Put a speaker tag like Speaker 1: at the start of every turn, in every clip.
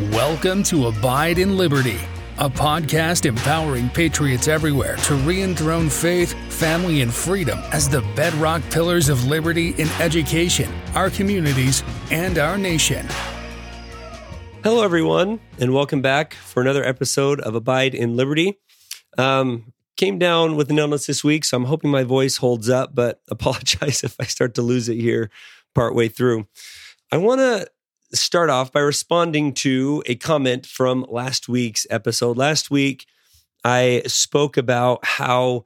Speaker 1: Welcome to Abide in Liberty, a podcast empowering patriots everywhere to re enthrone faith, family, and freedom as the bedrock pillars of liberty in education, our communities, and our nation.
Speaker 2: Hello, everyone, and welcome back for another episode of Abide in Liberty. Um, came down with an illness this week, so I'm hoping my voice holds up, but apologize if I start to lose it here partway through. I want to start off by responding to a comment from last week's episode. Last week, I spoke about how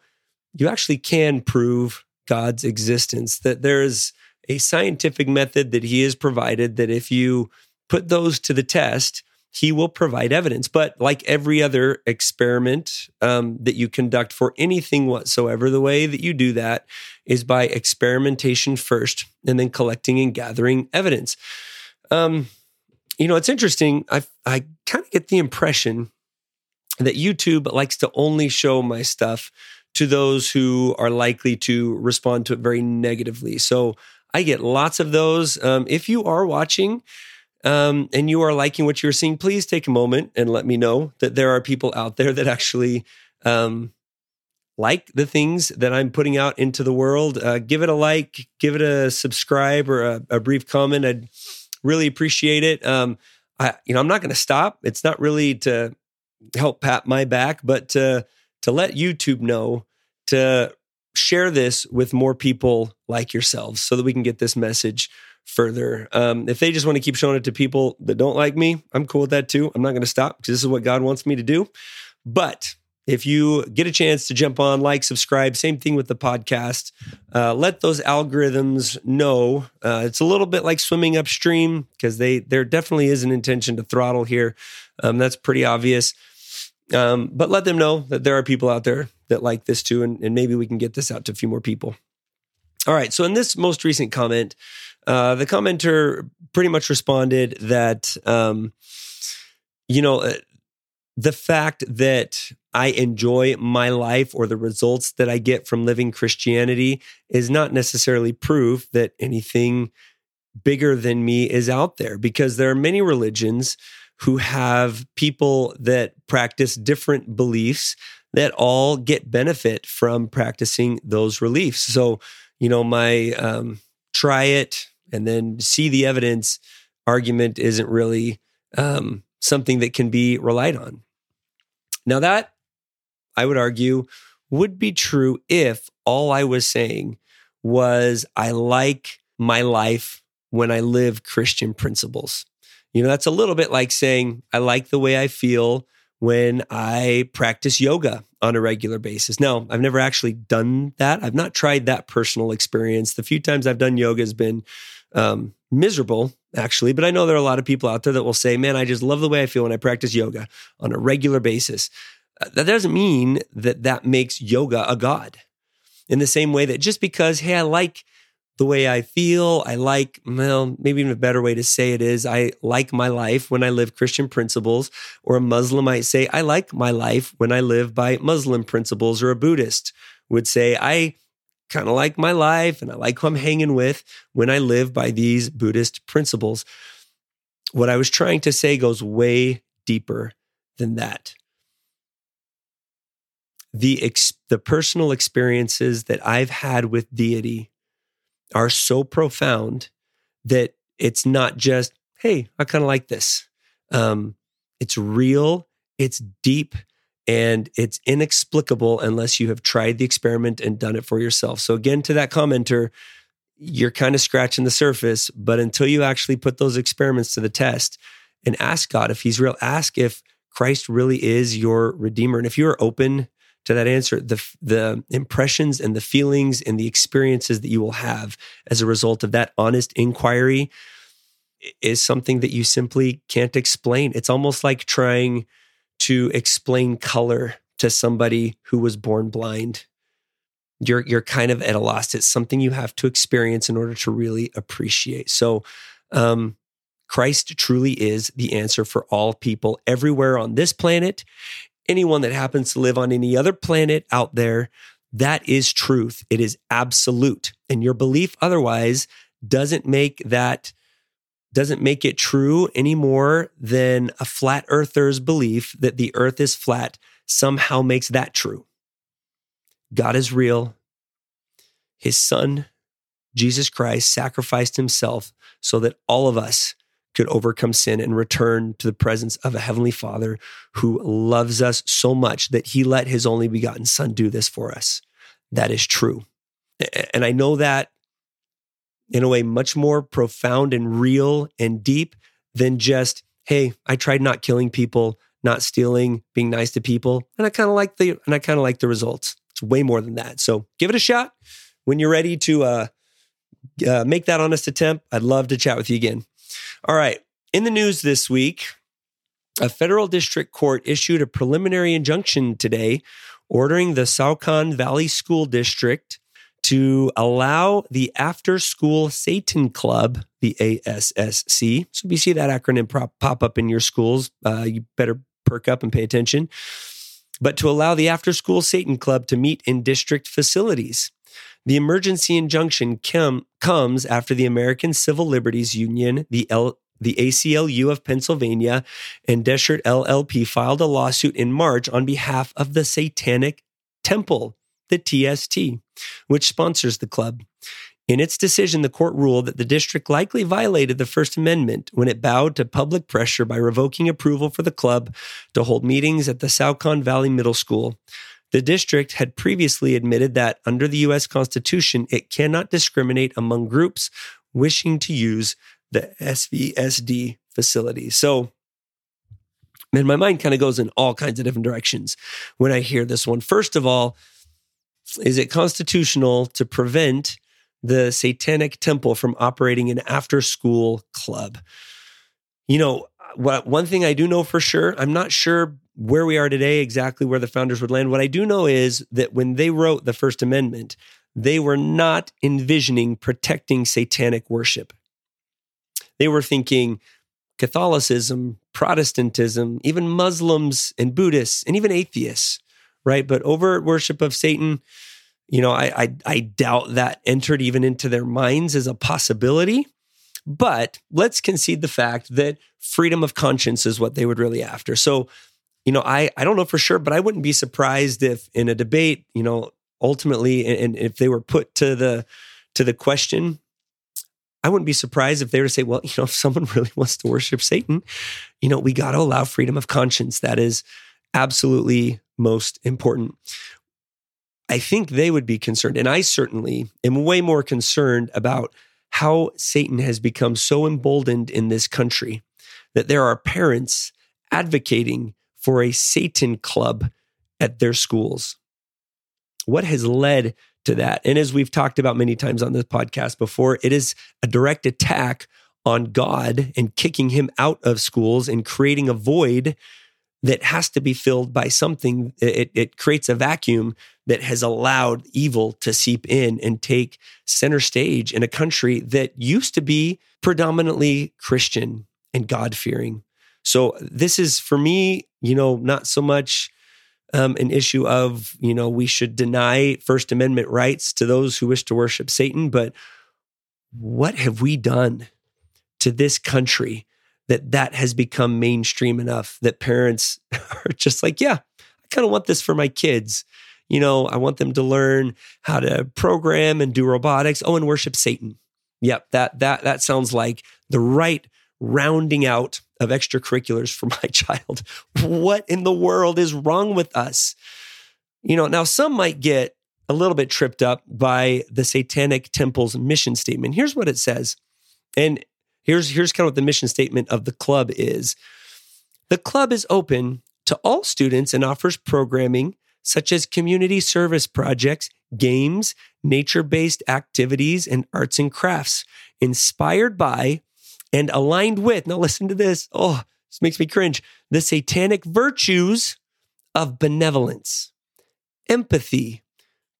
Speaker 2: you actually can prove God's existence, that there's a scientific method that He has provided that if you put those to the test, he will provide evidence. But like every other experiment um, that you conduct for anything whatsoever, the way that you do that is by experimentation first and then collecting and gathering evidence. Um, you know, it's interesting. I, I kind of get the impression that YouTube likes to only show my stuff to those who are likely to respond to it very negatively. So I get lots of those. Um, if you are watching, um, and you are liking what you're seeing, please take a moment and let me know that there are people out there that actually um, like the things that I'm putting out into the world. Uh, give it a like, give it a subscribe or a, a brief comment. I'd really appreciate it. Um, I, you know, I'm not going to stop. It's not really to help pat my back, but to to let YouTube know to share this with more people like yourselves, so that we can get this message further. Um, if they just want to keep showing it to people that don't like me, I'm cool with that too. I'm not going to stop because this is what God wants me to do. But if you get a chance to jump on, like, subscribe, same thing with the podcast. Uh, let those algorithms know. Uh, it's a little bit like swimming upstream because they there definitely is an intention to throttle here. Um, that's pretty obvious. Um, but let them know that there are people out there that like this too, and, and maybe we can get this out to a few more people. All right. So in this most recent comment, uh, the commenter pretty much responded that, um, you know, uh, the fact that I enjoy my life or the results that I get from living Christianity is not necessarily proof that anything bigger than me is out there because there are many religions who have people that practice different beliefs that all get benefit from practicing those beliefs. So, you know, my um, try it, and then see the evidence argument isn't really um, something that can be relied on. Now, that I would argue would be true if all I was saying was I like my life when I live Christian principles. You know, that's a little bit like saying I like the way I feel when I practice yoga on a regular basis. Now, I've never actually done that. I've not tried that personal experience. The few times I've done yoga has been um, miserable, actually. But I know there are a lot of people out there that will say, man, I just love the way I feel when I practice yoga on a regular basis. Uh, that doesn't mean that that makes yoga a god. In the same way that just because, hey, I like the way I feel, I like, well, maybe even a better way to say it is, I like my life when I live Christian principles. Or a Muslim might say, I like my life when I live by Muslim principles. Or a Buddhist would say, I kind of like my life and I like who I'm hanging with when I live by these Buddhist principles. What I was trying to say goes way deeper than that. The, ex- the personal experiences that I've had with deity are so profound that it's not just, hey, I kind of like this. Um, it's real, it's deep, and it's inexplicable unless you have tried the experiment and done it for yourself. So, again, to that commenter, you're kind of scratching the surface, but until you actually put those experiments to the test and ask God if He's real, ask if Christ really is your Redeemer. And if you're open to that answer, the, the impressions and the feelings and the experiences that you will have as a result of that honest inquiry is something that you simply can't explain. It's almost like trying to explain color to somebody who was born blind. You're you're kind of at a loss. It's something you have to experience in order to really appreciate. So, um, Christ truly is the answer for all people everywhere on this planet. Anyone that happens to live on any other planet out there, that is truth. It is absolute, and your belief otherwise doesn't make that doesn't make it true any more than a flat earther's belief that the earth is flat somehow makes that true. God is real. His son, Jesus Christ, sacrificed himself so that all of us could overcome sin and return to the presence of a heavenly father who loves us so much that he let his only begotten son do this for us. That is true. And I know that in a way much more profound and real and deep than just, hey, I tried not killing people, not stealing, being nice to people, and I kind of like the and I kind of like the results. It's way more than that. So give it a shot. When you're ready to uh, uh, make that honest attempt, I'd love to chat with you again. All right. In the news this week, a federal district court issued a preliminary injunction today ordering the Saucon Valley School District to allow the After School Satan Club, the ASSC. So if you see that acronym pop up in your schools, uh, you better perk up and pay attention. But to allow the After School Satan Club to meet in district facilities. The emergency injunction com- comes after the American Civil Liberties Union, the L- the ACLU of Pennsylvania, and Dechert LLP filed a lawsuit in March on behalf of the Satanic Temple the TST, which sponsors the club. In its decision, the court ruled that the district likely violated the First Amendment when it bowed to public pressure by revoking approval for the club to hold meetings at the Saucon Valley Middle School. The district had previously admitted that under the U.S. Constitution, it cannot discriminate among groups wishing to use the SVSD facility. So, man, my mind kind of goes in all kinds of different directions when I hear this one. First of all, is it constitutional to prevent the satanic temple from operating an after school club? You know, what one thing I do know for sure, I'm not sure where we are today exactly where the founders would land. What I do know is that when they wrote the First Amendment, they were not envisioning protecting satanic worship. They were thinking Catholicism, Protestantism, even Muslims and Buddhists, and even atheists right? But overt worship of Satan, you know, I, I, I doubt that entered even into their minds as a possibility. But let's concede the fact that freedom of conscience is what they would really after. So, you know, I I don't know for sure, but I wouldn't be surprised if in a debate, you know, ultimately, and, and if they were put to the to the question, I wouldn't be surprised if they were to say, well, you know, if someone really wants to worship Satan, you know, we got to allow freedom of conscience. That is absolutely most important. I think they would be concerned, and I certainly am way more concerned about how Satan has become so emboldened in this country that there are parents advocating for a Satan club at their schools. What has led to that? And as we've talked about many times on this podcast before, it is a direct attack on God and kicking him out of schools and creating a void that has to be filled by something. It, it creates a vacuum that has allowed evil to seep in and take center stage in a country that used to be predominantly Christian and God fearing. So this is for me, you know, not so much um, an issue of, you know, we should deny First Amendment rights to those who wish to worship Satan, but what have we done to this country that that has become mainstream enough that parents are just like, yeah, I kind of want this for my kids. You know, I want them to learn how to program and do robotics. Oh, and worship Satan. Yep, that that that sounds like the right rounding out of extracurriculars for my child. What in the world is wrong with us? You know, now some might get a little bit tripped up by the Satanic Temple's mission statement. Here's what it says. And Here's, here's kind of what the mission statement of the club is The club is open to all students and offers programming such as community service projects, games, nature based activities, and arts and crafts inspired by and aligned with, now listen to this. Oh, this makes me cringe. The satanic virtues of benevolence, empathy,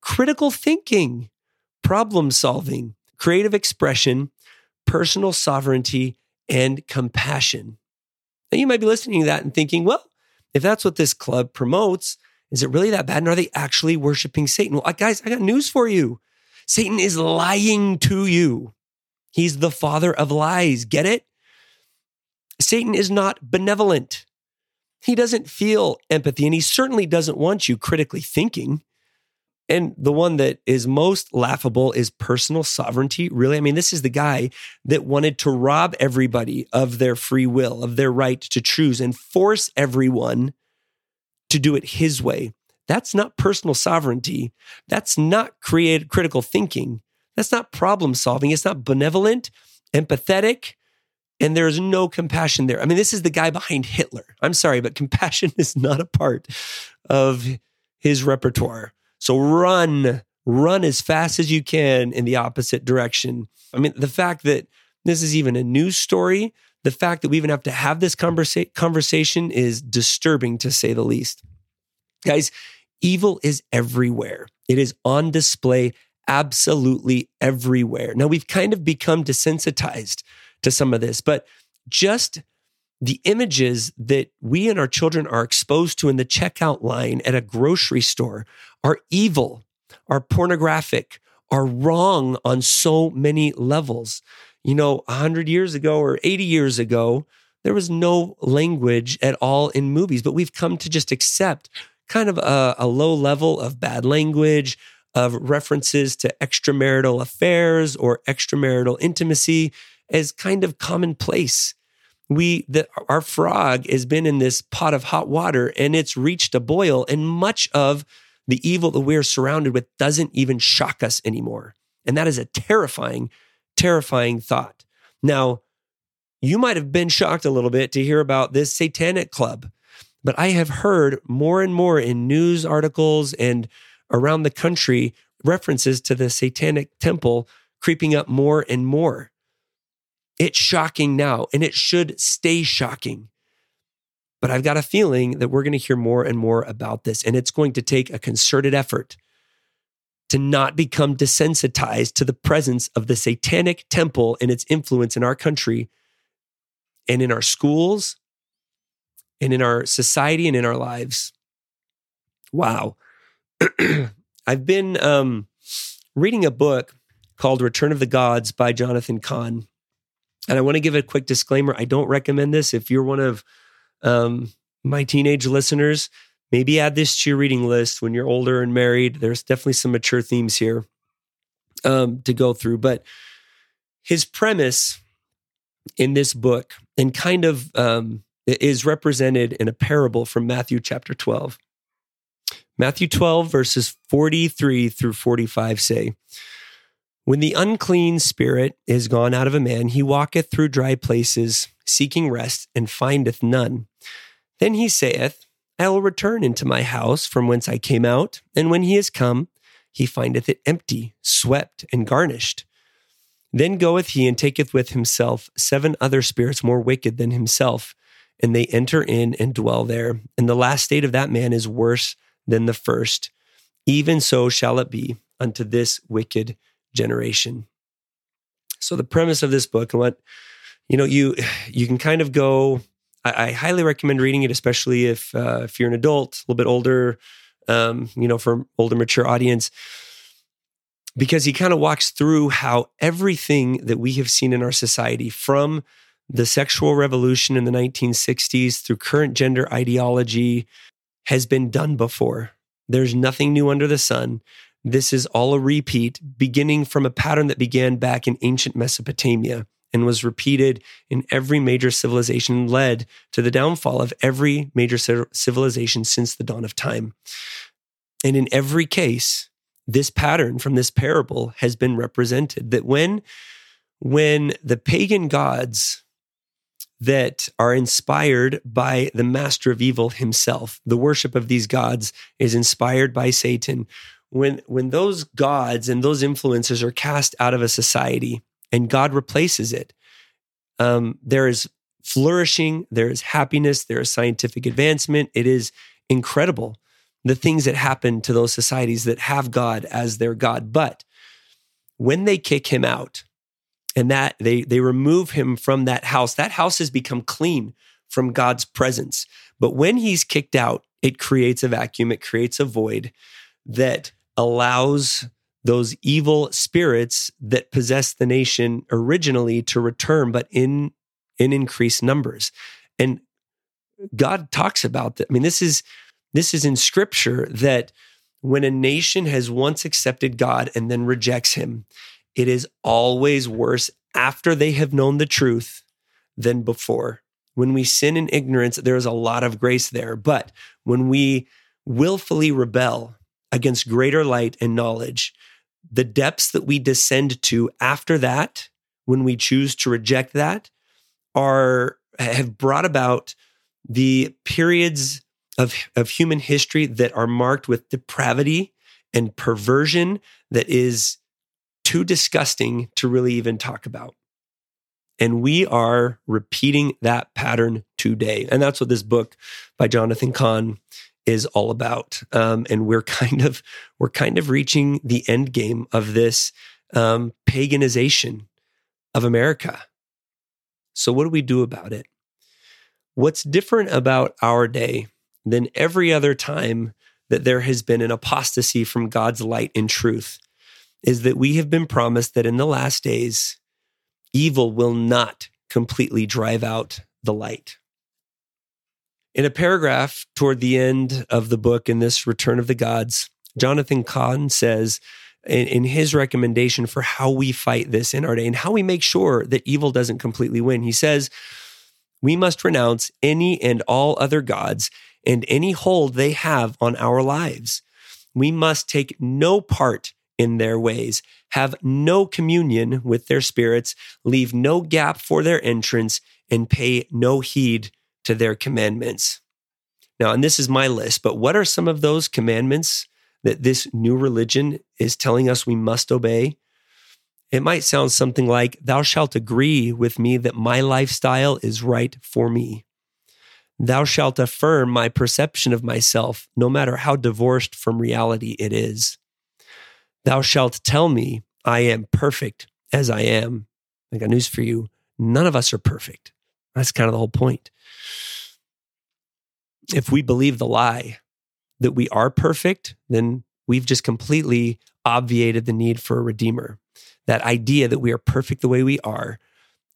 Speaker 2: critical thinking, problem solving, creative expression, personal sovereignty and compassion. Now, you might be listening to that and thinking, well, if that's what this club promotes, is it really that bad? And are they actually worshiping Satan? Well, guys, I got news for you. Satan is lying to you. He's the father of lies. Get it? Satan is not benevolent. He doesn't feel empathy, and he certainly doesn't want you critically thinking. And the one that is most laughable is personal sovereignty. Really? I mean, this is the guy that wanted to rob everybody of their free will, of their right to choose, and force everyone to do it his way. That's not personal sovereignty. That's not create critical thinking. That's not problem solving. It's not benevolent, empathetic, and there's no compassion there. I mean, this is the guy behind Hitler. I'm sorry, but compassion is not a part of his repertoire. So run, run as fast as you can in the opposite direction. I mean, the fact that this is even a news story, the fact that we even have to have this conversa- conversation is disturbing to say the least. Guys, evil is everywhere. It is on display absolutely everywhere. Now, we've kind of become desensitized to some of this, but just the images that we and our children are exposed to in the checkout line at a grocery store are evil, are pornographic, are wrong on so many levels. You know, 100 years ago or 80 years ago, there was no language at all in movies, but we've come to just accept kind of a, a low level of bad language, of references to extramarital affairs or extramarital intimacy as kind of commonplace we our frog has been in this pot of hot water and it's reached a boil and much of the evil that we're surrounded with doesn't even shock us anymore. And that is a terrifying terrifying thought. Now you might have been shocked a little bit to hear about this satanic club but i have heard more and more in news articles and around the country references to the satanic temple creeping up more and more it's shocking now, and it should stay shocking. But I've got a feeling that we're going to hear more and more about this, and it's going to take a concerted effort to not become desensitized to the presence of the satanic temple and its influence in our country and in our schools and in our society and in our lives. Wow. I've been um, reading a book called Return of the Gods by Jonathan Cahn. And I want to give a quick disclaimer. I don't recommend this. If you're one of um, my teenage listeners, maybe add this to your reading list when you're older and married. There's definitely some mature themes here um, to go through. But his premise in this book and kind of um, is represented in a parable from Matthew chapter 12. Matthew 12, verses 43 through 45 say, when the unclean spirit is gone out of a man, he walketh through dry places, seeking rest, and findeth none. Then he saith, I will return into my house from whence I came out. And when he is come, he findeth it empty, swept, and garnished. Then goeth he and taketh with himself seven other spirits more wicked than himself, and they enter in and dwell there. And the last state of that man is worse than the first. Even so shall it be unto this wicked generation. So the premise of this book and what you know you you can kind of go. I, I highly recommend reading it, especially if uh, if you're an adult, a little bit older, um, you know, for older mature audience, because he kind of walks through how everything that we have seen in our society from the sexual revolution in the 1960s through current gender ideology has been done before. There's nothing new under the sun. This is all a repeat, beginning from a pattern that began back in ancient Mesopotamia and was repeated in every major civilization, led to the downfall of every major civilization since the dawn of time. And in every case, this pattern from this parable has been represented that when when the pagan gods that are inspired by the master of evil himself the worship of these gods is inspired by satan when when those gods and those influences are cast out of a society and God replaces it, um, there is flourishing, there is happiness, there is scientific advancement. It is incredible the things that happen to those societies that have God as their God. But when they kick him out and that they they remove him from that house, that house has become clean from God's presence. But when he's kicked out, it creates a vacuum, it creates a void that allows those evil spirits that possessed the nation originally to return, but in in increased numbers. And God talks about that. I mean, this is this is in scripture that when a nation has once accepted God and then rejects him, it is always worse after they have known the truth than before. When we sin in ignorance, there is a lot of grace there. But when we willfully rebel against greater light and knowledge, the depths that we descend to after that, when we choose to reject that, are have brought about the periods of, of human history that are marked with depravity and perversion that is too disgusting to really even talk about. And we are repeating that pattern today. And that's what this book by Jonathan Cahn is all about. Um, and we're kind of we're kind of reaching the end game of this um, paganization of America. So what do we do about it? What's different about our day than every other time that there has been an apostasy from God's light and truth is that we have been promised that in the last days, evil will not completely drive out the light. In a paragraph toward the end of the book in this Return of the Gods, Jonathan Cahn says in, in, his recommendation for how we fight this in our day and how we make sure that evil doesn't completely win, he says, We must renounce any and all other gods and any hold they have on our lives. We must take no part in their ways, have no communion with their spirits, leave no gap for their entrance, and pay no heed to their commandments. Now, and this is my list, but what are some of those commandments that this new religion is telling us we must obey? It might sound something like, Thou shalt agree with me that my lifestyle is right for me. Thou shalt affirm my perception of myself, no matter how divorced from reality it is. Thou shalt tell me I am perfect as I am. I got news for you. None of us are perfect. That's kind of the whole point if we believe the lie that we are perfect, then we've just completely obviated the need for a redeemer. That idea that we are perfect the way we are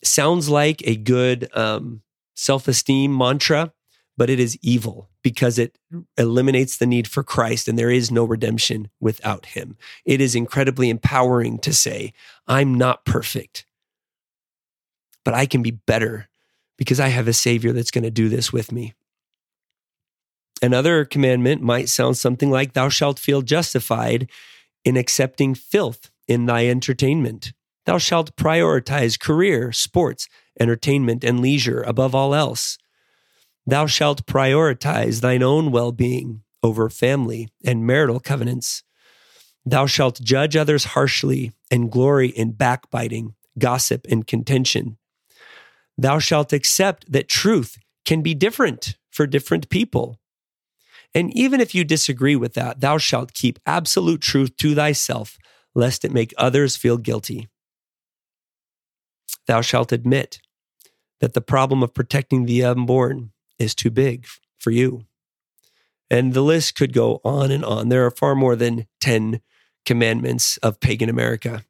Speaker 2: sounds like a good um, self esteem mantra, but it is evil because it eliminates the need for Christ and there is no redemption without him. It is incredibly empowering to say, I'm not perfect, but I can be better because I have a Savior that's going to do this with me. Another commandment might sound something like, Thou shalt feel justified in accepting filth in thy entertainment. Thou shalt prioritize career, sports, entertainment, and leisure above all else. Thou shalt prioritize thine own well being over family and marital covenants. Thou shalt judge others harshly and glory in backbiting, gossip, and contention. Thou shalt accept that truth can be different for different people. And even if you disagree with that, thou shalt keep absolute truth to thyself, lest it make others feel guilty. Thou shalt admit that the problem of protecting the unborn is too big for you. And the list could go on and on. There are far more than 10 commandments of pagan America.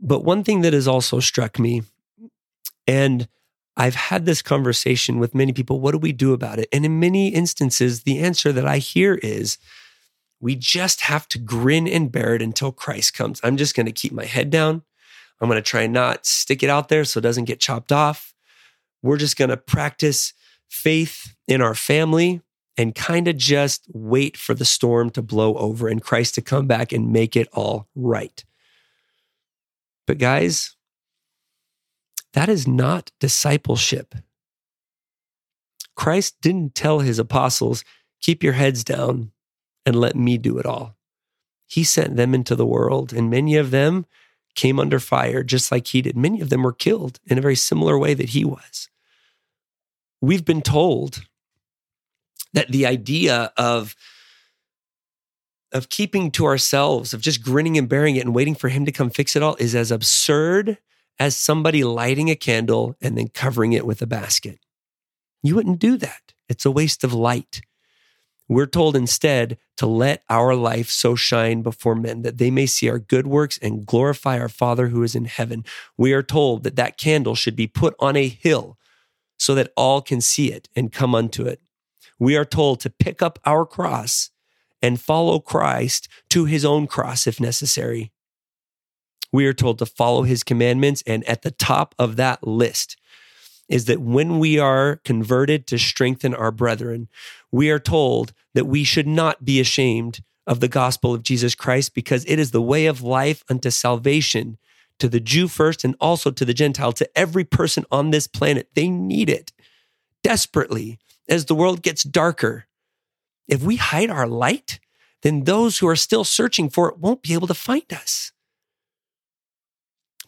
Speaker 2: But one thing that has also struck me, and I've had this conversation with many people. What do we do about it? And in many instances, the answer that I hear is we just have to grin and bear it until Christ comes. I'm just going to keep my head down. I'm going to try not stick it out there so it doesn't get chopped off. We're just going to practice faith in our family and kind of just wait for the storm to blow over and Christ to come back and make it all right. But guys, that is not discipleship. Christ didn't tell his apostles, keep your heads down and let me do it all. He sent them into the world, and many of them came under fire just like he did. Many of them were killed in a very similar way that he was. We've been told that the idea of of keeping to ourselves, of just grinning and bearing it and waiting for him to come fix it all is as absurd as somebody lighting a candle and then covering it with a basket. You wouldn't do that. It's a waste of light. We're told instead to let our life so shine before men that they may see our good works and glorify our Father who is in heaven. We are told that that candle should be put on a hill so that all can see it and come unto it. We are told to pick up our cross and follow Christ to his own cross if necessary. We are told to follow his commandments. And at the top of that list is that when we are converted to strengthen our brethren, we are told that we should not be ashamed of the gospel of Jesus Christ because it is the way of life unto salvation to the Jew first and also to the Gentile, to every person on this planet. They need it desperately as the world gets darker. If we hide our light, then those who are still searching for it won't be able to find us.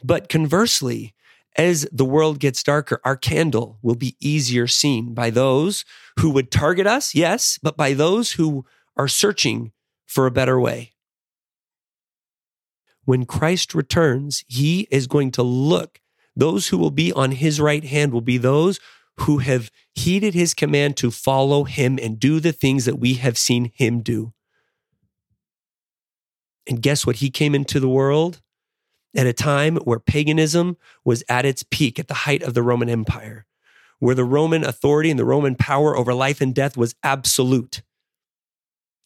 Speaker 2: But conversely, as the world gets darker, our candle will be easier seen by those who would target us, yes, but by those who are searching for a better way. When Christ returns, he is going to look. Those who will be on his right hand will be those who have heeded his command to follow him and do the things that we have seen him do. And guess what? He came into the world at a time where paganism was at its peak, at the height of the Roman Empire, where the Roman authority and the Roman power over life and death was absolute.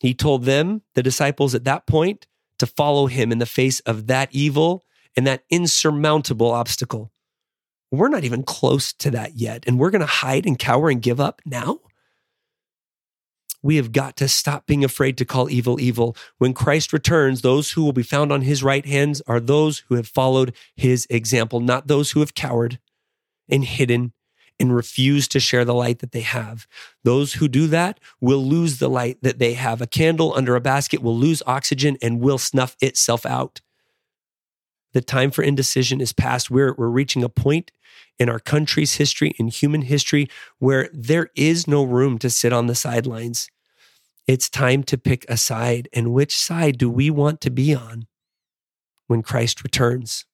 Speaker 2: He told them, the disciples at that point, to follow him in the face of that evil and that insurmountable obstacle. We're not even close to that yet. And we're going to hide and cower and give up now? We have got to stop being afraid to call evil evil. When Christ returns, those who will be found on his right hands are those who have followed his example, not those who have cowered and hidden and refused to share the light that they have. Those who do that will lose the light that they have. A candle under a basket will lose oxygen and will snuff itself out. The time for indecision is past. We're, we're reaching a point in our country's history, in human history, where there is no room to sit on the sidelines. It's time to pick a side. And which side do we want to be on when Christ returns?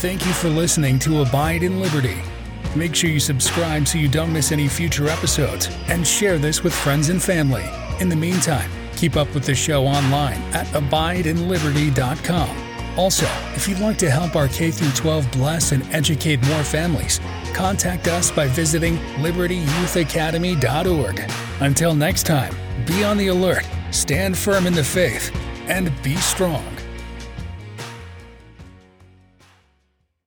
Speaker 1: Thank you for listening to Abide in Liberty. Make sure you subscribe so you don't miss any future episodes and share this with friends and family. In the meantime, keep up with the show online at abideinliberty.com. Also, if you'd like to help our K 12 bless and educate more families, contact us by visiting libertyyouthacademy.org. Until next time, be on the alert, stand firm in the faith, and be strong.